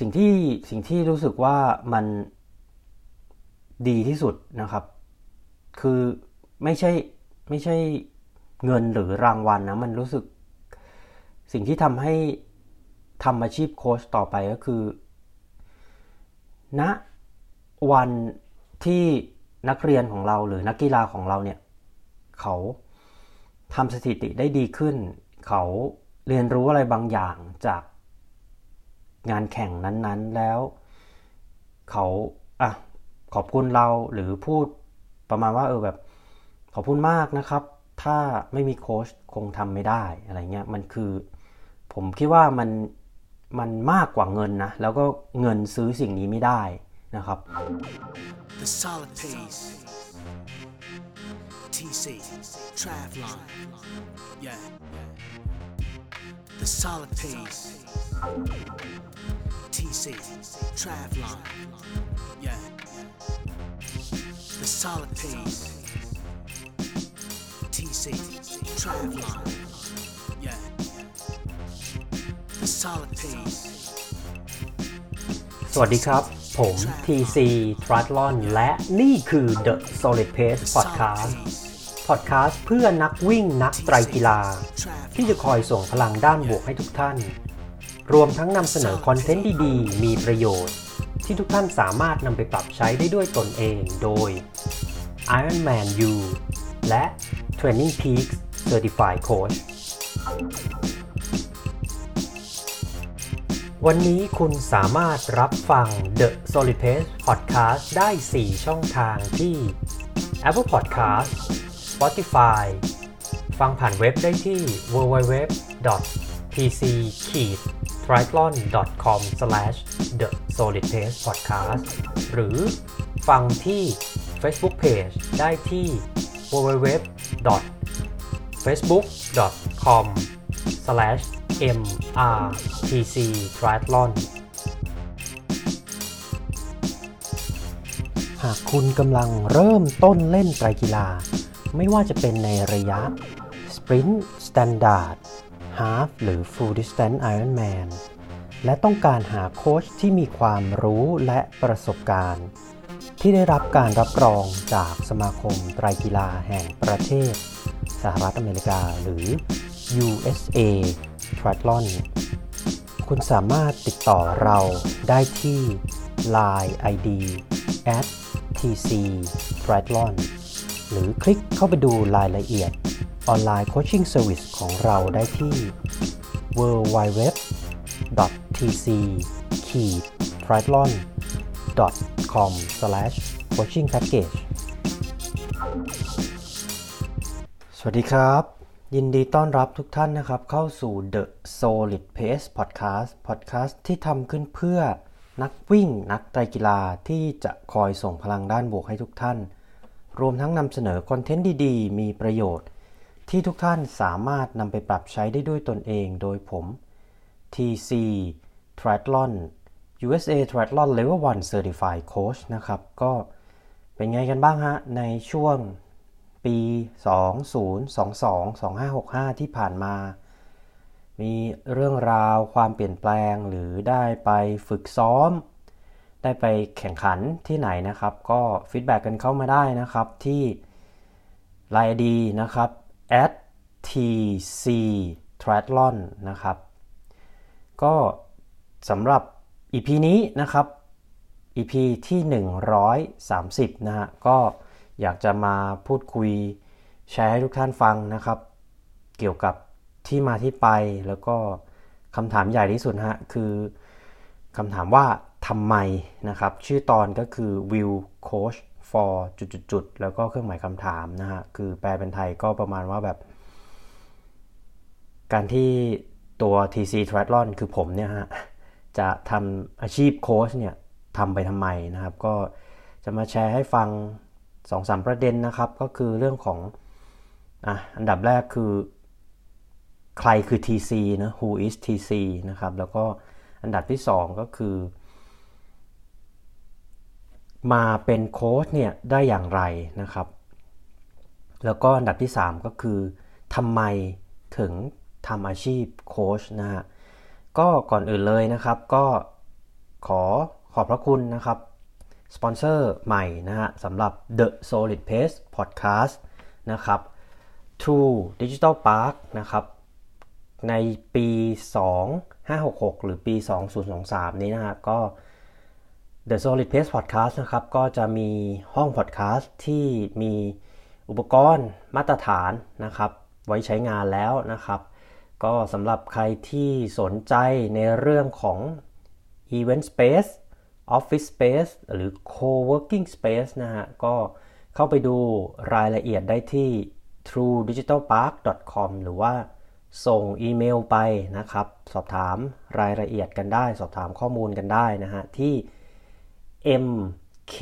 สิ่งที่สิ่งที่รู้สึกว่ามันดีที่สุดนะครับ คือไม่ใช่ไม่ใช่เงินหรือรางวัลนนะมันรู้สึก สิ่งที่ทำให้ทำอาชีพโค้ชต่อไปก็คือณนะวันที่นักเรียนของเราหรือนักกีฬาของเราเนี่ย เขาทำสถิติได้ดีขึ้น เขาเรียนรู้อะไรบางอย่างจาก งานแข่งนั้นๆแล้ว เขาอะขอบคุณเราหรือพูดประมาณว่าเออแบบ ขอบคุณมากนะครับ ถ้าไม่มีโค้ชคงทำไม่ได้อะไรเงี้ยมันคือ ผมคิดว่ามันมันมากกว่าเงินนะ แล้วก็เงินซื้อสิ่งนี้ไม่ได้นะครับ The solid pace TC Travlon yeah The solid pace TC Travlon yeah The solid pace TC Travlon yeah The solid pace สวัสดีครับ ผม TC Triathlon และนี่คือ The Solid Pace Podcast Podcast เพื่อนักวิ่งนักไตรกีฬา ที่จะคอยส่งพลังด้านบวกให้ทุกท่าน รวมทั้งนำเสนอคอนเทนต์ดีๆ มีประโยชน์ ที่ทุกท่านสามารถนำไปปรับใช้ได้ด้วยตนเองโดย Ironman U และ Training Peaks Certified Coach วันนี้คุณสามารถรับฟัง The Solid Pace Podcast ได้ 4 ช่องทางที่ Apple Podcast Spotify ฟังผ่านเว็บได้ที่ www triathlon.com/thesolidpacepodcast หรือฟังที่ Facebook Page ได้ที่ www facebook com mrtc triathlon หากคุณกำลังเริ่มต้นเล่นไตรกีฬา ไม่ว่าจะเป็นในระยะ Sprint Standard Half หรือ Full Distance Ironman และต้องการหาโค้ชที่มีความรู้และประสบการณ์ ที่ได้รับการรับรองจากสมาคมไตรกีฬาแห่งประเทศ สหรัฐอเมริกาหรือ USA Triathlon คุณสามารถติดต่อเราได้ที่ Line ID @tctriathlon หรือคลิกเข้าไปดูรายละเอียด ออนไลน์ coaching service ของเราได้ที่ www tctriathlon com coaching package สวัสดีครับ ยินดีต้อนรับทุกท่านนะครับ เข้าสู่ The Solid Pace Podcast Podcast ที่ทำขึ้นเพื่อนักวิ่งนักไตรกีฬาที่จะคอยส่งพลังด้านบวกให้ทุกท่าน รวมทั้งนำเสนอคอนเทนต์ดีๆ มีประโยชน์ ที่ทุกท่านสามารถนำไปปรับใช้ได้ด้วยตนเองโดยผม TC Triathlon USA Triathlon Level 1 Certified Coach นะครับ ก็เป็นไงกันบ้างฮะ ในช่วงปี 2022 2565 ที่ผ่านมา มีเรื่องราวความเปลี่ยนแปลงหรือได้ไปฝึกซ้อม ได้ไปแข่งขันที่ไหนนะครับ ก็ feedback กันเข้ามาได้นะครับที่ Line ID นะครับ at tc triathlon นะครับ ก็สำหรับ EP นี้นะครับ EP ที่ 130 นะฮะ ก็อยากจะมาพูดคุยแชร์ให้ทุกท่านฟังนะครับ เกี่ยวกับที่มาที่ไปแล้วก็คำถามใหญ่ที่สุดฮะ คือคำถามว่าทำไมนะครับ ชื่อตอนก็คือ will coach for จุดๆแล้วก็เครื่องหมายคำถามนะฮะ คือแปลเป็นไทยก็ประมาณว่าแบบ การที่ตัว TC Triathlon คือผมเนี่ยฮะ จะทำอาชีพโค้ชเนี่ยทำไปทำไมนะครับ ก็จะมาแชร์ให้ฟังสองสามประเด็นนะครับ ก็คือเรื่องของอะอันดับแรกคือ ใครคือ TC นะ who is TC นะครับ แล้วก็อันดับที่ 2 ก็คือ มาเป็นโค้ชเนี่ยได้อย่างไรนะครับ แล้วก็อันดับที่ 3 ก็คือทำไมถึงทำอาชีพโค้ชนะฮะก็ก่อนอื่นเลยนะครับก็ขอขอบพระคุณนะครับ สปอนเซอร์ใหม่นะฮะสำหรับ The Solid Pace Podcast นะครับ True Digital Park นะครับ ในปี 2566 หรือปี 2023 นี้นะฮะก็ The Solid Pace Podcast นะครับ ก็จะมีห้อง podcast ที่มีอุปกรณ์มาตรฐานนะครับ ไว้ใช้งานแล้วนะครับ ก็สำหรับใครที่สนใจในเรื่องของ Event Space Office Space หรือ Co-working Space นะฮะ ก็เข้าไปดูรายละเอียดได้ที่ truedigitalpark.com หรือว่าส่งอีเมลไปนะครับ สอบถามรายละเอียดกันได้ สอบถามข้อมูลกันได้นะฮะ ที่ mkt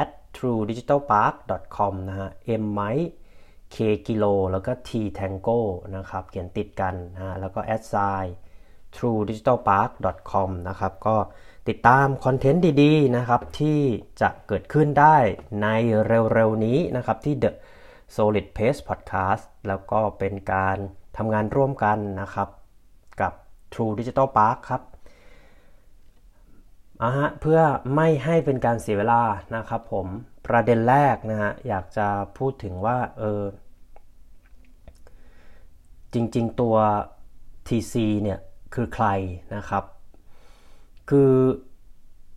at truedigitalpark.com นะฮะ m ไม k กิโลแล้วก็ t tango นะครับ เขียนติดกันนะฮะแล้วก็ a d s i truedigitalpark.com นะครับ ก็ติดตามคอนเทนต์ดีๆ นะครับ ที่จะเกิดขึ้นได้ในเร็วๆ นี้นะครับ ที่ The Solid Pace Podcast แล้วก็เป็นการทำงานร่วมกันนะครับ กับ True Digital Park ครับ อะฮะเพื่อไม่ให้เป็นการเสียเวลานะครับผมประเด็นแรกนะฮะอยากจะพูดถึงว่าเออจริง ๆ ตัว TC เนี่ยคือใครนะครับ คือ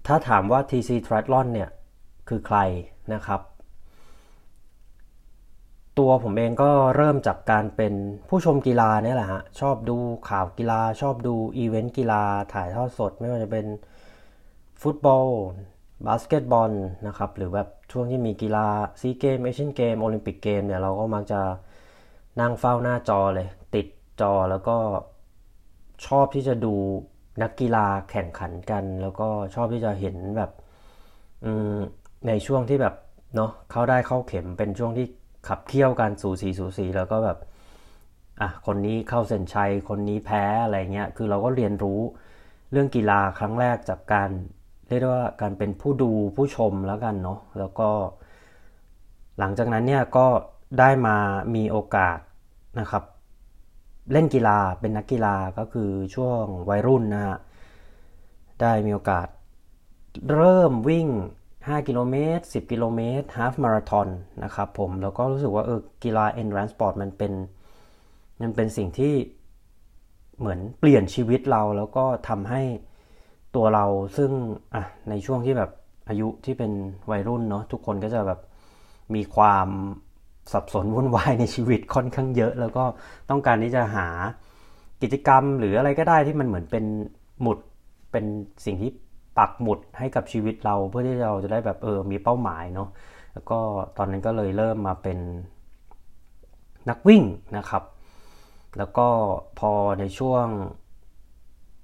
ถ้าถามว่า TC Triathlon เนี่ยคือใครนะครับ ตัวผมเองก็เริ่มจากการเป็นผู้ชมกีฬาเนี่ยแหละฮะชอบดูข่าวกีฬา ชอบดูอีเวนต์กีฬาถ่ายทอดสดไม่ว่าจะเป็น ฟุตบอล บาสเกตบอลนะครับ หรือแบบช่วงที่มีกีฬาซีเกมเอเชียนเกมโอลิมปิกเกมเนี่ยเราก็มักจะนั่งเฝ้าหน้าจอเลย ติดจอแล้วก็ชอบที่จะดูนักกีฬาแข่งขันกัน แล้วก็ชอบที่จะเห็นแบบในช่วงที่แบบเนาะเข้าได้เข้าเข็มเป็นช่วงที่ขับเคี่ยวกันสูสีสูสีแล้วก็แบบอะคนนี้เข้าเส้นชัยคนนี้แพ้อะไรเงี้ยคือเราก็เรียนรู้เรื่องกีฬาครั้งแรกจากการ เรียกว่าการเป็นผู้ดูผู้ชมแล้วกันเนาะแล้วก็ หลังจากนั้นเนี่ยก็ได้มามีโอกาสนะครับ เล่นกีฬาเป็นนักกีฬาก็คือช่วงวัยรุ่นนะฮะได้มีโอกาสเริ่มวิ่ง 5 กิโลเมตร 10 กิโลเมตรฮาฟมาราทอนนะครับผม แล้วก็รู้สึกว่าเออกีฬา endurance sport มันเป็นมันเป็นสิ่งที่เหมือนเปลี่ยนชีวิตเราแล้วก็ทำให้ ตัวเราซึ่งอะในช่วงที่แบบอายุที่เป็นวัยรุ่นเนาะทุกคนก็จะแบบมีความสับสนวุ่นวายในชีวิตค่อนข้างเยอะ แล้วก็ต้องการที่จะหากิจกรรมหรืออะไรก็ได้ที่มันเหมือนเป็นหมุดเป็นสิ่งที่ปักหมุดให้กับชีวิตเราเพื่อที่เราจะได้แบบเออมีเป้าหมายเนาะแล้วก็ตอนนั้นก็เลยเริ่มมาเป็นนักวิ่งนะครับ แล้วก็พอในช่วง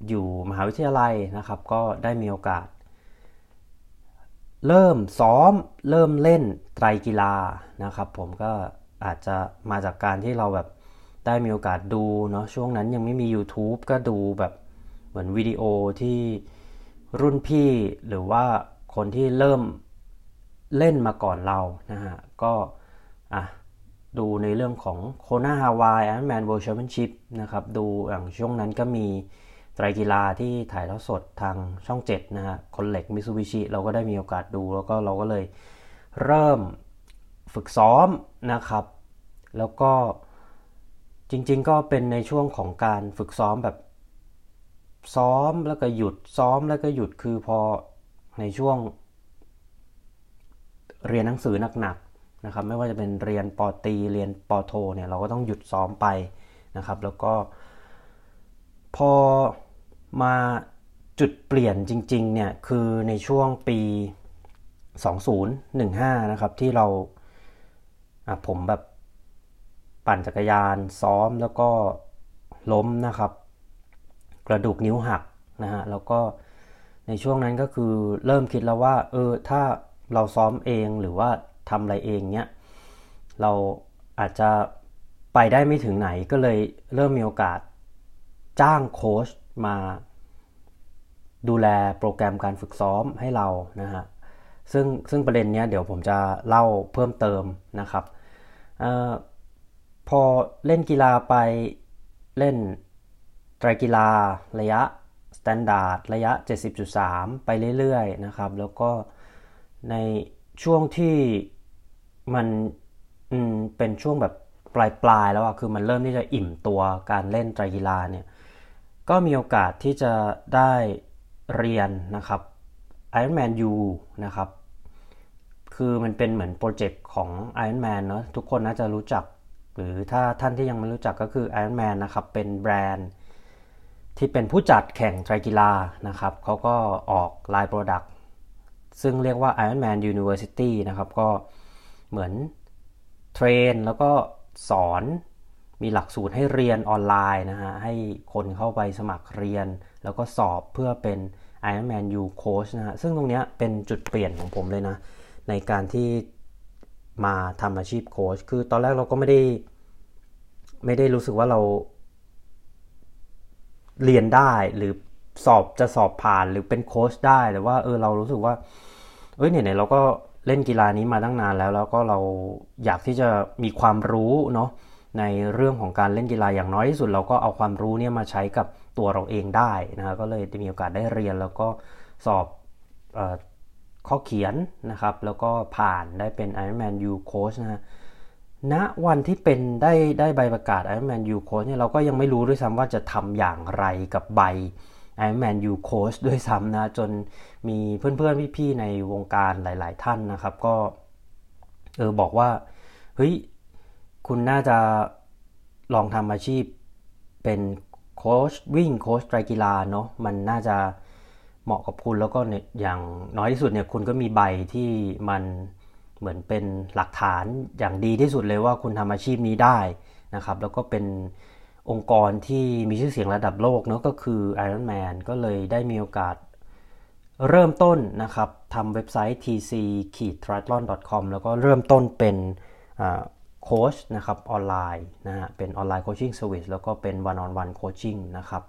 อยู่มหาวิทยาลัยนะครับ ก็ได้มีโอกาส เริ่มซ้อมเริ่มเล่นไตรกีฬานะครับ ผมก็อาจจะมาจากการที่เราแบบได้มีโอกาสดูเนาะช่วงนั้นยังไม่มี YouTube ก็ดูแบบเหมือนวิดีโอที่รุ่นพี่หรือว่าคนที่เริ่มเล่นมาก่อนเรานะฮะก็อะดูในเรื่องของโคนาฮาวาย Ironman World Championship นะครับ ดูอย่างช่วงนั้นก็มี ไตรกีฬาที่ถ่ายทอดสดทางช่อง 7 นะฮะคนเหล็กมิซูบิชิเราก็ได้มีโอกาสดู แล้วก็เราก็เลยเริ่มฝึกซ้อมนะครับ แล้วก็จริงๆก็เป็นในช่วงของการฝึกซ้อมแบบซ้อมแล้วก็หยุดซ้อมแล้วก็หยุดคือพอในช่วง เรียนหนังสือหนักๆนะครับ ไม่ว่าจะเป็นเรียนปอตีเรียนปอโทเนี่ยเราก็ต้องหยุดซ้อมไปนะครับ แล้วก็ พอมาจุดเปลี่ยนจริงๆเนี่ยคือในช่วงปี 2015 นะครับ ที่เราผมแบบปั่นจักรยานซ้อมแล้วก็ล้มนะครับ กระดูกนิ้วหักนะฮะแล้วก็ในช่วงนั้นก็คือเริ่มคิดแล้วว่าเออถ้าเราซ้อมเองหรือว่าทำอะไรเองเนี้ยเราอาจจะไปได้ไม่ถึงไหนก็เลยเริ่มมีโอกาส จ้างโค้ชมาดูแลโปรแกรมการฝึกซ้อมให้เรานะฮะซึ่งซึ่งประเด็นนี้เดี๋ยวผมจะเล่าเพิ่มเติมนะครับอพอเล่นกีฬาไปเล่นไตรกีฬาระยะ standard ระยะ 70.3 ไปเรื่อยๆนะครับ แล้วก็ในช่วงที่มันเป็นช่วงแบบปลายๆแล้วอะคือมันเริ่มที่จะอิ่มตัวการเล่นไตรกีฬาเนี่ย ก็มีโอกาสที่จะได้เรียนนะครับ Ironman U นะครับ คือมันเป็นเหมือน project ของ Ironman เนาะทุกคนน่าจะรู้จัก หรือถ้าท่านที่ยังไม่รู้จักก็คือ Ironman นะครับ เป็นแบรนด์ที่เป็นผู้จัดแข่งไตรกีฬานะครับเขาก็ออก line product ซึ่งเรียกว่า Ironman University นะครับ ก็เหมือน train แล้วก็สอน มีหลักสูตรให้เรียนออนไลน์นะฮะให้คนเข้าไปสมัครเรียน แล้วก็สอบเพื่อเป็น Ironman U Coach นะฮะซึ่งตรงนี้เป็นจุดเปลี่ยนของผมเลยนะ ในการที่มาทำอาชีพโค้ชคือตอนแรกเราก็ไม่ได้ ไม่ได้รู้สึกว่าเรา เรียนได้หรือสอบจะสอบผ่านหรือเป็นโค้ชได้แต่ว่าเออเรารู้สึกว่า เอ้ยเนี่ยเราก็เล่นกีฬานี้มาตั้งนานแล้ว แล้วก็เราอยากที่จะมีความรู้เนาะ ในเรื่องของการเล่นกีฬาอย่างน้อยที่สุด เราก็เอาความรู้เนี่ยมาใช้กับตัวเราเองได้นะก็เลยได้มีโอกาสได้เรียนแล้วก็สอบอข้อเขียนนะครับ แล้วก็ผ่านได้เป็น Ironman U Coach นะณนะวันที่เป็นได้ได้ใบประกาศ Ironman U Coach เนี่ยเราก็ยังไม่รู้ด้วยซ้ำว่าจะทำอย่างไรกับใบ Ironman U Coach ด้วยซ้ำนะจนมีเพื่อนๆพี่ๆในวงการหลาย ๆ ท่านนะครับ ก็เออบอกว่าเฮ้ย คุณน่าจะลองทำอาชีพเป็นโค้ชวิ่งโค้ชไตรกีฬาเนาะมันน่าจะเหมาะกับคุณแล้วก็เนี่ยอย่างน้อยที่สุดเนี่ยคุณก็มีใบที่มันเหมือนเป็นหลักฐานอย่างดีที่สุดเลยว่าคุณทำอาชีพนี้ได้นะครับ แล้วก็เป็นองค์กรที่มีชื่อเสียงระดับโลกเนาะก็คือ Iron Man ก็เลยได้มีโอกาสเริ่มต้นนะครับทำเว็บไซต์ tc-triathlon.com แล้วก็เริ่มต้นเป็น โค้ชนะครับออนไลน์นะฮะเป็นออนไลน์ coaching service แล้วก็เป็น one-on-one coaching นะครับ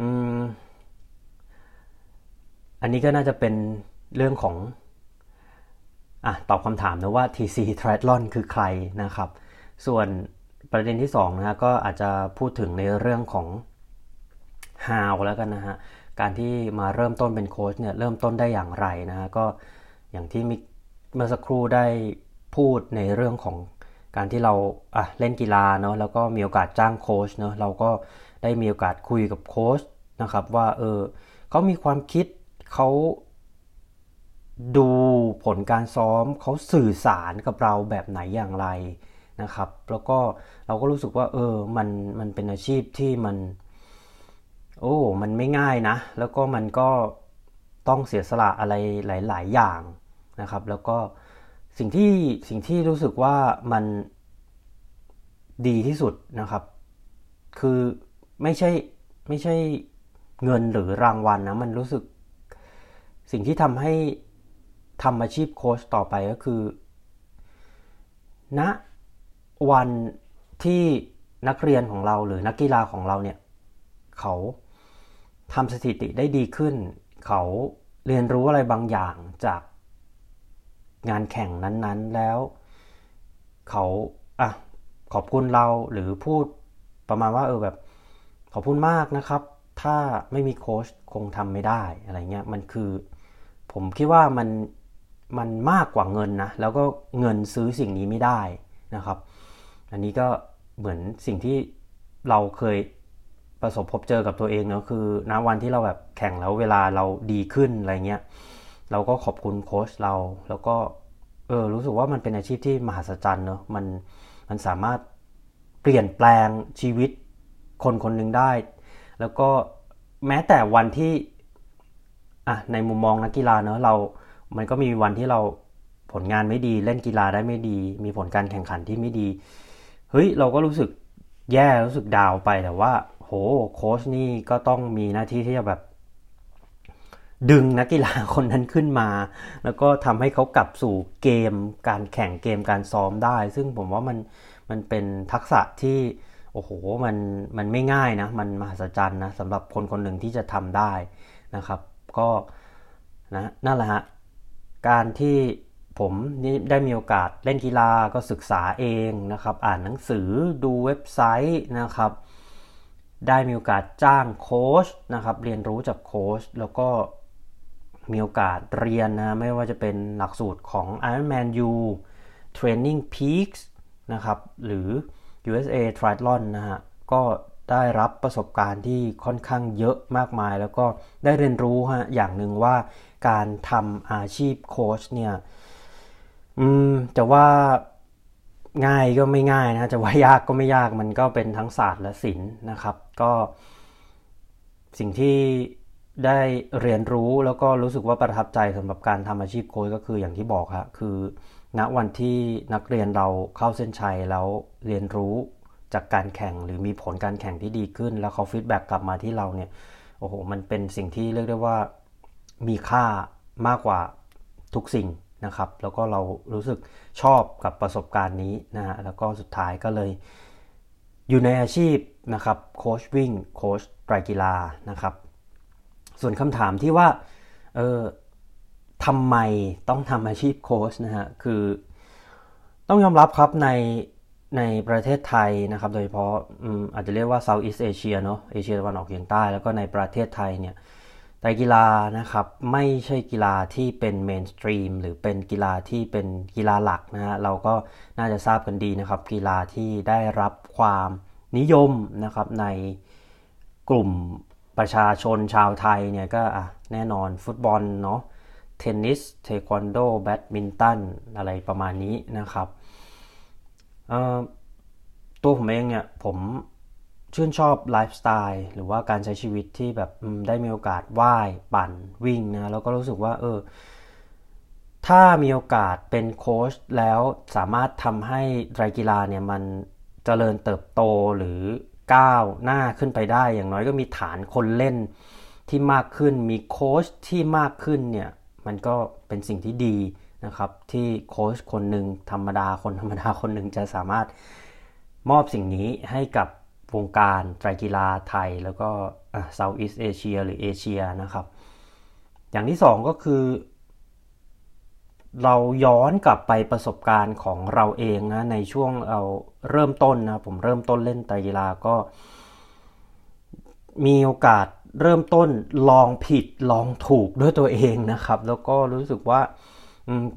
อืมอันนี้ก็น่าจะเป็นเรื่องของอะตอบคำถามนะว่า TC Triathlon คือใครนะครับ ส่วนประเด็นที่2นะฮะก็อาจจะพูดถึงในเรื่องของ how แล้วกันนะฮะ การที่มาเริ่มต้นเป็นโค้ชเนี่ยเริ่มต้นได้อย่างไรนะฮะก็อย่างที่เมื่อสักครู่ได้พูดในเรื่องของ การที่เราอะเล่นกีฬาเนาะแล้วก็มีโอกาสจ้างโค้ชเนาะเราก็ได้มีโอกาสคุยกับโค้ชนะครับว่าเออเขามีความคิดเขาดูผลการซ้อมเขาสื่อสารกับเราแบบไหนอย่างไรนะครับ แล้วก็เราก็รู้สึกว่า เออมันมันเป็นอาชีพที่มัน โอ้มันไม่ง่ายนะ แล้วก็มันก็ต้องเสียสละอะไรหลาย ๆ อย่างนะครับ แล้วก็ สิ่งที่สิ่งที่รู้สึกว่ามันดีที่สุดนะครับ คือไม่ใช่ไม่ใช่เงินหรือรางวัลนนะมันรู้สึก สิ่งที่ทำให้ทำอาชีพโค้ชต่อไปก็คือณนะวันที่นักเรียนของเราหรือนักกีฬาของเราเนี่ย เขาทำสถิติได้ดีขึ้น เขาเรียนรู้อะไรบางอย่างจาก งานแข่งนั้นๆแล้ว เขาอะขอบคุณเราหรือพูดประมาณว่าเออแบบ ขอบคุณมากนะครับ ถ้าไม่มีโค้ชคงทำไม่ได้อะไรเงี้ยมันคือ ผมคิดว่ามันมันมากกว่าเงินนะ แล้วก็เงินซื้อสิ่งนี้ไม่ได้นะครับ อันนี้ก็เหมือนสิ่งที่เราเคยประสบพบเจอกับตัวเองเนาะคือณวันที่เราแบบแข่งแล้วเวลาเราดีขึ้นอะไรเงี้ย เราก็ขอบคุณโค้ชเรา แล้วก็เออรู้สึกว่ามันเป็นอาชีพที่มหัศจรรย์เนาะมันมันสามารถเปลี่ยนแปลงชีวิตคนคนหนึ่งได้ แล้วก็แม้แต่วันที่อะในมุมมองนักกีฬาเนาะเรา มันก็มีวันที่เราผลงานไม่ดีเล่นกีฬาได้ไม่ดี มีผลการแข่งขันที่ไม่ดีเฮ้ยเราก็รู้สึกแย่รู้สึกดาวไปแต่ว่า โหโค้ชนี่ก็ต้องมีหน้าที่ที่จะแบบ ดึงนักกีฬาคนนั้นขึ้นมา แล้วก็ทำให้เขากลับสู่เกมการแข่งเกมการซ้อมได้ ซึ่งผมว่ามันมันเป็นทักษะที่โอ้โหมันมันไม่ง่ายนะ มันมหัศจรรย์นะสำหรับคนคนหนึ่งที่จะทำได้นะครับ ก็นะนั่นแหละฮะการที่ผมนี่ได้มีโอกาสเล่นกีฬาก็ศึกษาเองนะครับ อ่านหนังสือดูเว็บไซต์นะครับ ได้มีโอกาสจ้างโค้ชนะครับ เรียนรู้จากโค้ชแล้วก็ มีโอกาสเรียนนะไม่ว่าจะเป็นหลักสูตรของ Ironman U Training Peaks นะครับหรือ USA Triathlon นะฮะก็ได้รับประสบการณ์ที่ค่อนข้างเยอะมากมาย แล้วก็ได้เรียนรู้ฮะอย่างหนึ่งว่าการทำอาชีพโค้ชเนี่ยอืมจะว่าง่ายก็ไม่ง่ายนะจะว่ายากก็ไม่ยากมันก็เป็นทั้งศาสตร์และศิลป์นะครับ ก็สิ่งที่ ได้เรียนรู้แล้วก็รู้สึกว่าประทับใจสำหรับการทำอาชีพโค้ชก็คืออย่างที่บอกครับคือ ณวันที่นักเรียนเราเข้าเส้นชัยแล้วเรียนรู้จากการแข่งหรือมีผลการแข่งที่ดีขึ้น แล้วเขา feedback กลับมาที่เราเนี่ยโอ้โหมันเป็นสิ่งที่เรียกได้ว่ามีค่ามากกว่าทุกสิ่งนะครับ แล้วก็เรารู้สึกชอบกับประสบการณ์นี้นะฮะแล้วก็สุดท้ายก็เลยอยู่ในอาชีพนะครับโค้ชวิ่งโค้ชไตรกีฬานะครับ ส่วนคำถามที่ว่าเออทำไมต้องทำอาชีพโค้ชนะฮะคือต้องยอมรับครับในในประเทศไทยนะครับ โดยเฉพาะอาจจะเรียกว่า Southeast Asia เนาะเอเชียตะวันออกเฉียงใต้ แล้วก็ในประเทศไทยเนี่ยไตรกีฬานะครับไม่ใช่กีฬาที่เป็นเมนสตรีมหรือเป็นกีฬาที่เป็นกีฬาหลักนะฮะเราก็น่าจะทราบกันดีนะครับ กีฬาที่ได้รับความนิยมนะครับในกลุ่ม ประชาชนชาวไทยเนี่ยก็แน่นอนฟุตบอลเนาะเทนนิสเทควันโดแบดมินตันอะไรประมาณนี้นะครับตัวผมเองเนี่ยผมชื่นชอบไลฟ์สไตล์หรือว่าการใช้ชีวิตที่แบบได้มีโอกาสว่ายปั่นวิ่งนะแล้วก็รู้สึกว่าเออถ้ามีโอกาสเป็นโค้ชแล้วสามารถทำให้ไตรกีฬาเนี่ยมันเจริญเติบโตหรือ ก้าวหน้าขึ้นไปได้ อย่างน้อยก็มีฐานคนเล่นที่มากขึ้นมีโค้ชที่มากขึ้นเนี่ยมันก็เป็นสิ่งที่ดีนะครับที่โค้ชคนหนึ่งธรรมดาคนธรรมดาคนหนึ่งจะสามารถมอบสิ่งนี้ให้กับวงการไตรกีฬาไทยแล้วก็เซาท์อีสเอเชียหรือเอเชียนะครับ อย่างที่สองก็คือ เราย้อนกลับไปประสบการณ์ของเราเองนะในช่วงเราเริ่มต้นนะผมเริ่มต้นเล่นไตรกีฬาก็ มีโอกาสเริ่มต้นลองผิดลองถูกด้วยตัวเองนะครับ แล้วก็รู้สึกว่า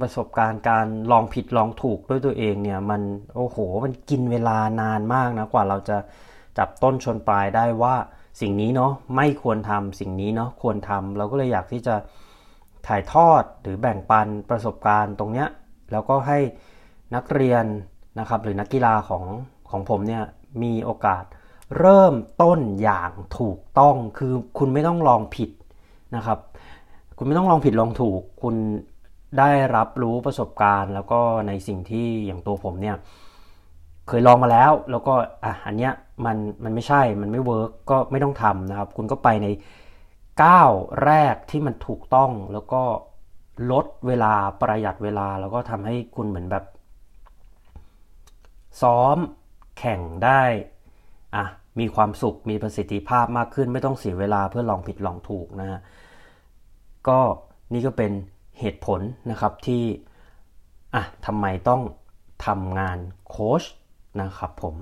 ประสบการณ์การลองผิดลองถูกด้วยตัวเองเนี่ยมันโอ้โหมันกินเวลานานมากนะกว่าเราจะจับต้นชนปลายได้ว่าสิ่งนี้เนาะไม่ควรทำสิ่งนี้เนาะควรทำเราก็เลยอยากที่จะ ถ่ายทอดหรือแบ่งปันประสบการณ์ตรงเนี้ยแล้วก็ให้นักเรียนนะครับหรือนักกีฬาของของผมเนี่ยมีโอกาสเริ่มต้นอย่างถูกต้องคือคุณไม่ต้องลองผิดนะครับ คุณไม่ต้องลองผิดลองถูก คุณได้รับรู้ประสบการณ์ แล้วก็ในสิ่งที่อย่างตัวผมเนี่ยเคยลองมาแล้ว แล้วก็อะอันเนี้ยมันมันไม่ใช่มันไม่เวิร์กก็ไม่ต้องทำนะครับ คุณก็ไปใน ก้าวแรกที่มันถูกต้องแล้วก็ลดเวลาประหยัดเวลาแล้วก็ทำให้คุณเหมือนแบบ ซ้อมแข่งได้อะมีความสุขมีประสิทธิภาพมากขึ้น ไม่ต้องเสียเวลาเพื่อลองผิดลองถูกนะฮะก็นี่ก็เป็นเหตุผลนะครับที่อะทำไมต้องทำงานโค้ชนะครับผม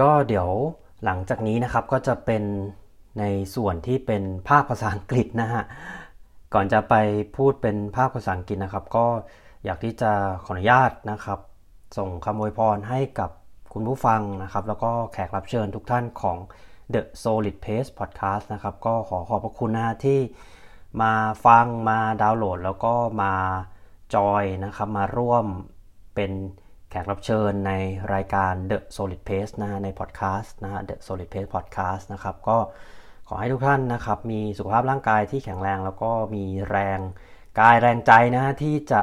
ก็เดี๋ยวหลังจากนี้นะครับก็จะเป็น ในส่วนที่เป็นภาคภาษาอังกฤษนะฮะ ก่อนจะไปพูดเป็นภาคภาษาอังกฤษนะครับ ก็อยากที่จะขออนุญาตนะครับ ส่งคำอวยพรให้กับคุณผู้ฟังนะครับ แล้วก็แขกรับเชิญทุกท่านของ The Solid Pace Podcast นะครับ ก็ขอขอบพระคุณนะที่มาฟังมาดาวน์โหลด แล้วก็มาจอยนะครับ มาร่วมเป็นแขกรับเชิญในรายการ The Solid Pace นะในพอดแคสต์นะฮะ The Solid Pace Podcast นะครับ ก็ ขอให้ทุกท่านนะครับ มีสุขภาพร่างกายที่แข็งแรงแล้วก็มีแรงกายแรงใจนะที่จะ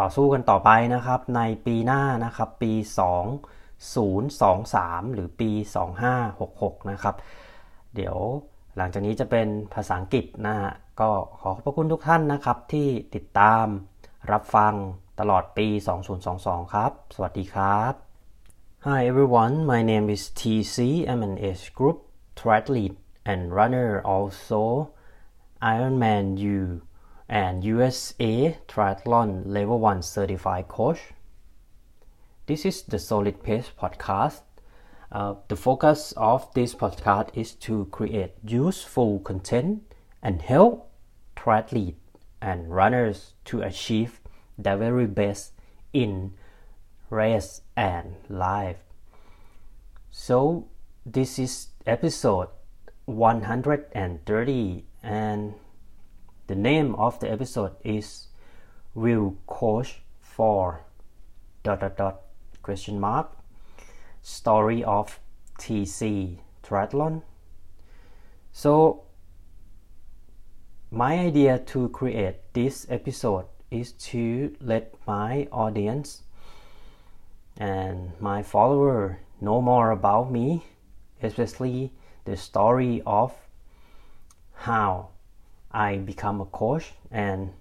ต่อสู้กันต่อไปนะครับ ในปีหน้านะครับปี 2023 หรือปี 2566 นะครับ เดี๋ยวหลังจากนี้จะเป็นภาษาอังกฤษนะฮะก็ขอขอบพระคุณทุกท่านนะครับ ที่ติดตามรับฟังตลอดปี 2022 ครับ สวัสดีครับ Hi everyone my name is TC I'm an age group triathlete and runner also Ironman U and USA Triathlon Level 1 Certified Coach This is the Solid Pace Podcast Uh, the focus of this podcast is to create useful content and help triathletes and runners to achieve their very best in race and life. So this is episode 130 and the name of the episode is Will Coach for dot dot dot question mark story of TC triathlon. So my idea to create this episode is to let my audience and my follower know more about me, especially the story of how I become a coach and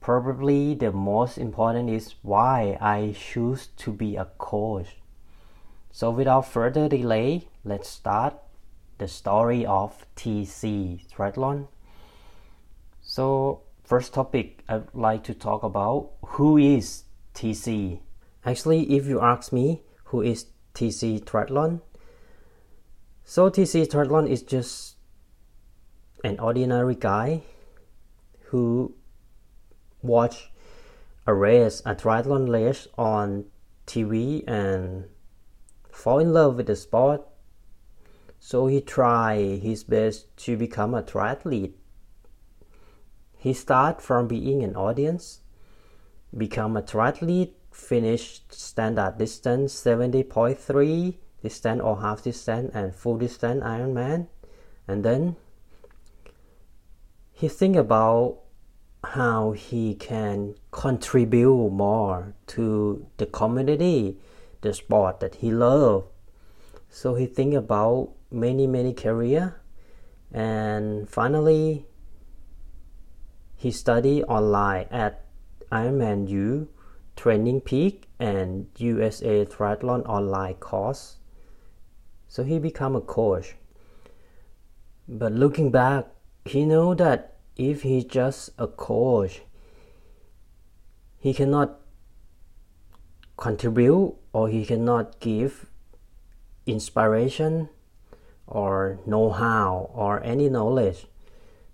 probably the most important is why I choose to be a coach. So without further delay, let's start the story of TC Triathlon. So first topic I'd like to talk about who is TC. Actually, if you ask me who is TC Triathlon, so TC Triathlon is just an ordinary guy who watch a race, a triathlon race on TV and fall in love with the sport. So he tried his best to become a triathlete. He started from being an audience, become a triathlete, finished standard distance 70.3 distance or half distance and full distance Ironman, and then he think about how he can contribute more to the community the sport that he loved. So he think about many many career, and finally he study online at Ironman U, Training Peak, and USA Triathlon online course. So he become a coach. But looking back, he know that if he's just a coach, he cannot contribute or he cannot give inspiration or know-how or any knowledge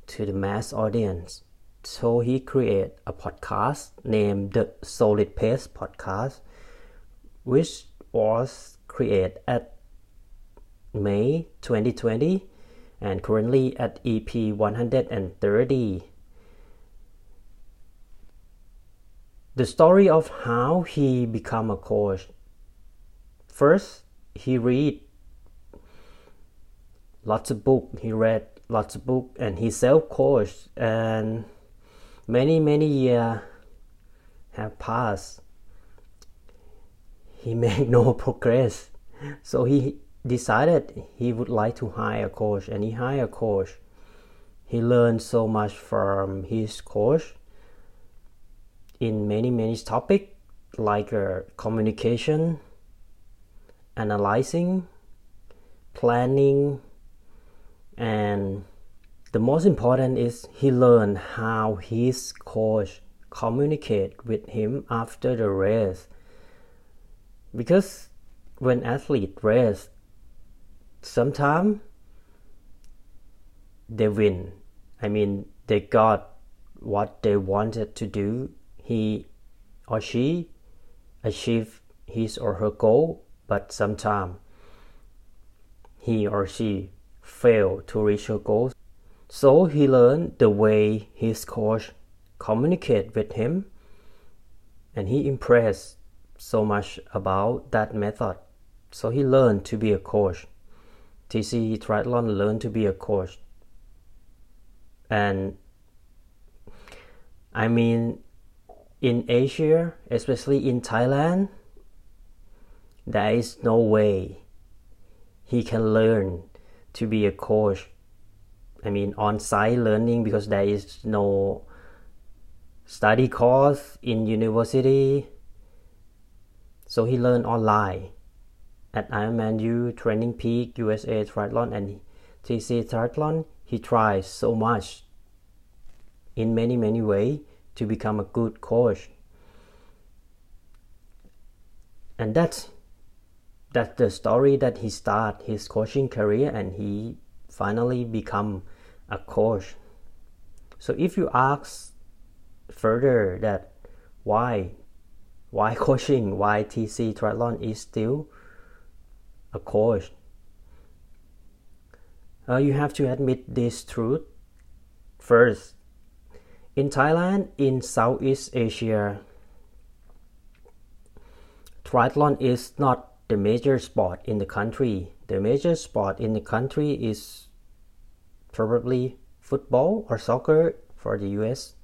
to the mass audience. So he created a podcast named the Solid Pace Podcast, which was created at May 2020 and currently at EP 130. The story of how he become a coach. First, he read lots of book. He read lots of book and he self coached and many many years have passed. He made no progress, so he decided he would like to hire a coach and he hired a coach. He learned so much from his coach in many many topics like uh, communication analyzing planning and the most important is he learned how his coach communicate with him after the race because when athlete race sometimes they win i mean they got what they wanted to do he or she achieved his or her goal, but sometimes he or she failed to reach her goals. So he learned the way his coach communicate with him and he impressed so much about that method. So he learned to be a coach. TC Triathlon learned to be a coach. And I mean, in Asia, especially in Thailand, there is no way he can learn to be a coach. I mean, on site learning because there is no study course in university. So he learned online at Ironman U, Training Peak, USA Triathlon, and TC Triathlon. He tries so much in many, many ways to become a good coach. And that's that's the story that he start his coaching career and he finally become a coach. So if you ask further that why why coaching why TC Triathlon is still a coach uh, you have to admit this truth first. In Thailand in Southeast Asia triathlon is not the major sport in the country. The major sport in the country is probably football or soccer for the US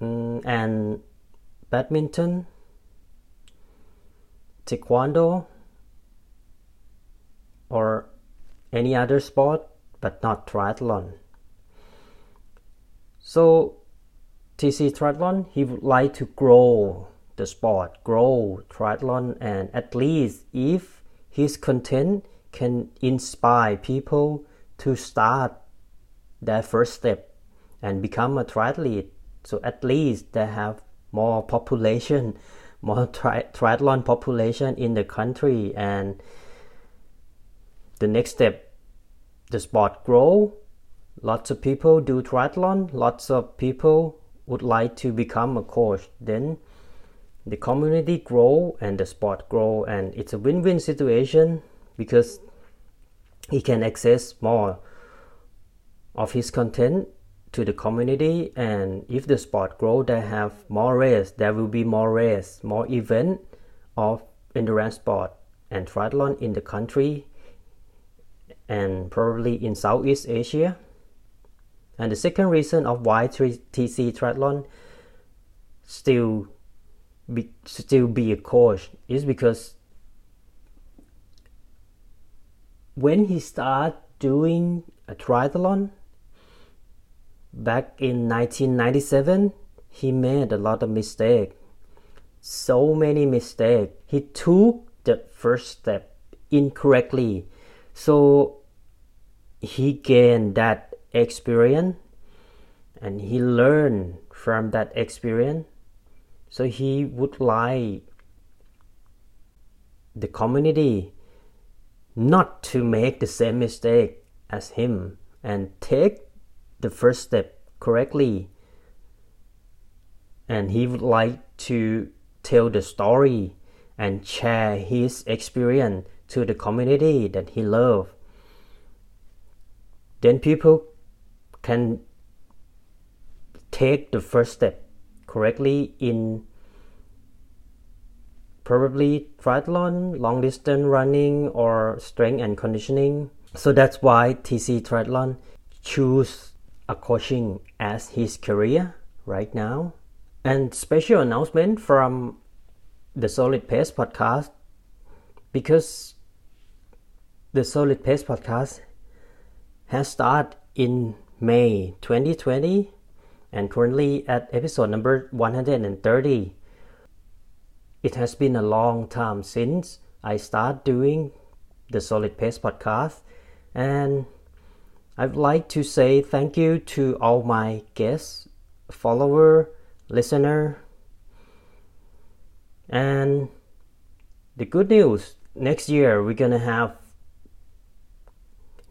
mm, and badminton, taekwondo, or any other sport, but not triathlon. So, TC Triathlon, he would like to grow the sport, grow triathlon, and at least if his content can inspire people to start their first step and become a triathlete, so at least they have more population, more tri- triathlon population in the country, and the next step, the sport grow. Lots of people do triathlon. Lots of people would like to become a coach. Then the community grow and the sport grow, and it's a win-win situation because he can access more of his content to the community and if the sport grow they have more race there will be more race more event of endurance sport and triathlon in the country and probably in Southeast Asia. And the second reason of why TC triathlon still be, still be a coach is because when he start doing a triathlon back in 1997 he made a lot of mistakes so many mistakes he took the first step incorrectly so he gained that experience and he learned from that experience. So he would like the community not to make the same mistake as him and take the first step correctly. And he would like to tell the story and share his experience to the community that he loves then people can take the first step correctly in probably triathlon, long distance running, or strength and conditioning. So that's why TC Triathlon choose a coaching as his career right now. And special announcement from the Solid Pace podcast because the Solid Pace podcast has started in May 2020 and currently at episode number 130. It has been a long time since I started doing the Solid Pace podcast and I'd like to say thank you to all my guests, follower, listener, and the good news next year we're gonna have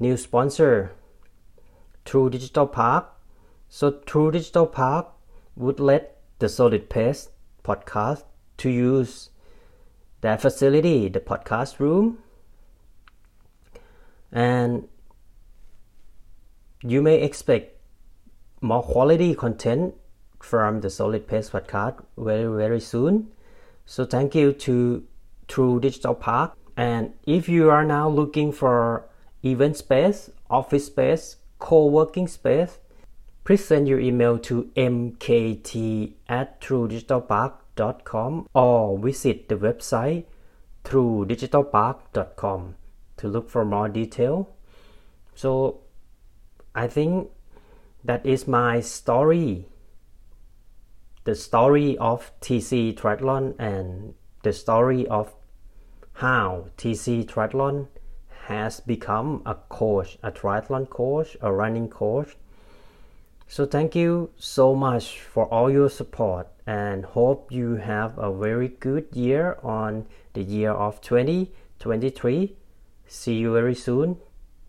new sponsor True Digital Park. So True Digital Park would let the Solid Pace podcast to use their facility, the podcast room, and you may expect more quality content from the Solid Pace podcast very very soon. So thank you to True Digital Park. And if you are now looking for event space, office space, co-working space, please send your email to mkt at truedigitalpark.com or visit the website truedigitalpark.com to look for more detail. So I think that is my story. The story of TC Triathlon and the story of how TC Triathlon has become a coach, a triathlon coach, a running coach. So thank you so much for all your support and hope you have a very good year on the year of 2023. See you very soon.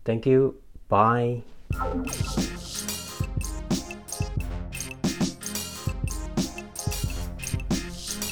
Thank you. Bye.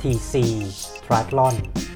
tc triathlon「